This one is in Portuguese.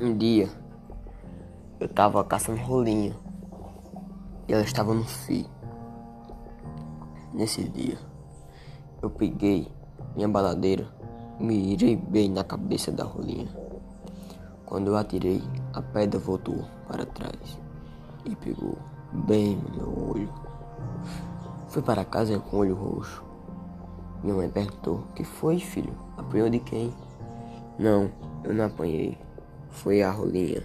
Um dia eu tava caçando rolinha e ela estava no fio. Nesse dia eu peguei minha baladeira e me irei bem na cabeça da rolinha. Quando eu atirei, a pedra voltou para trás e pegou bem no meu olho. Fui para casa com o olho roxo. Minha mãe perguntou: Que foi, filho? Apanhou de quem? Não, eu não apanhei. Foi a rolinha.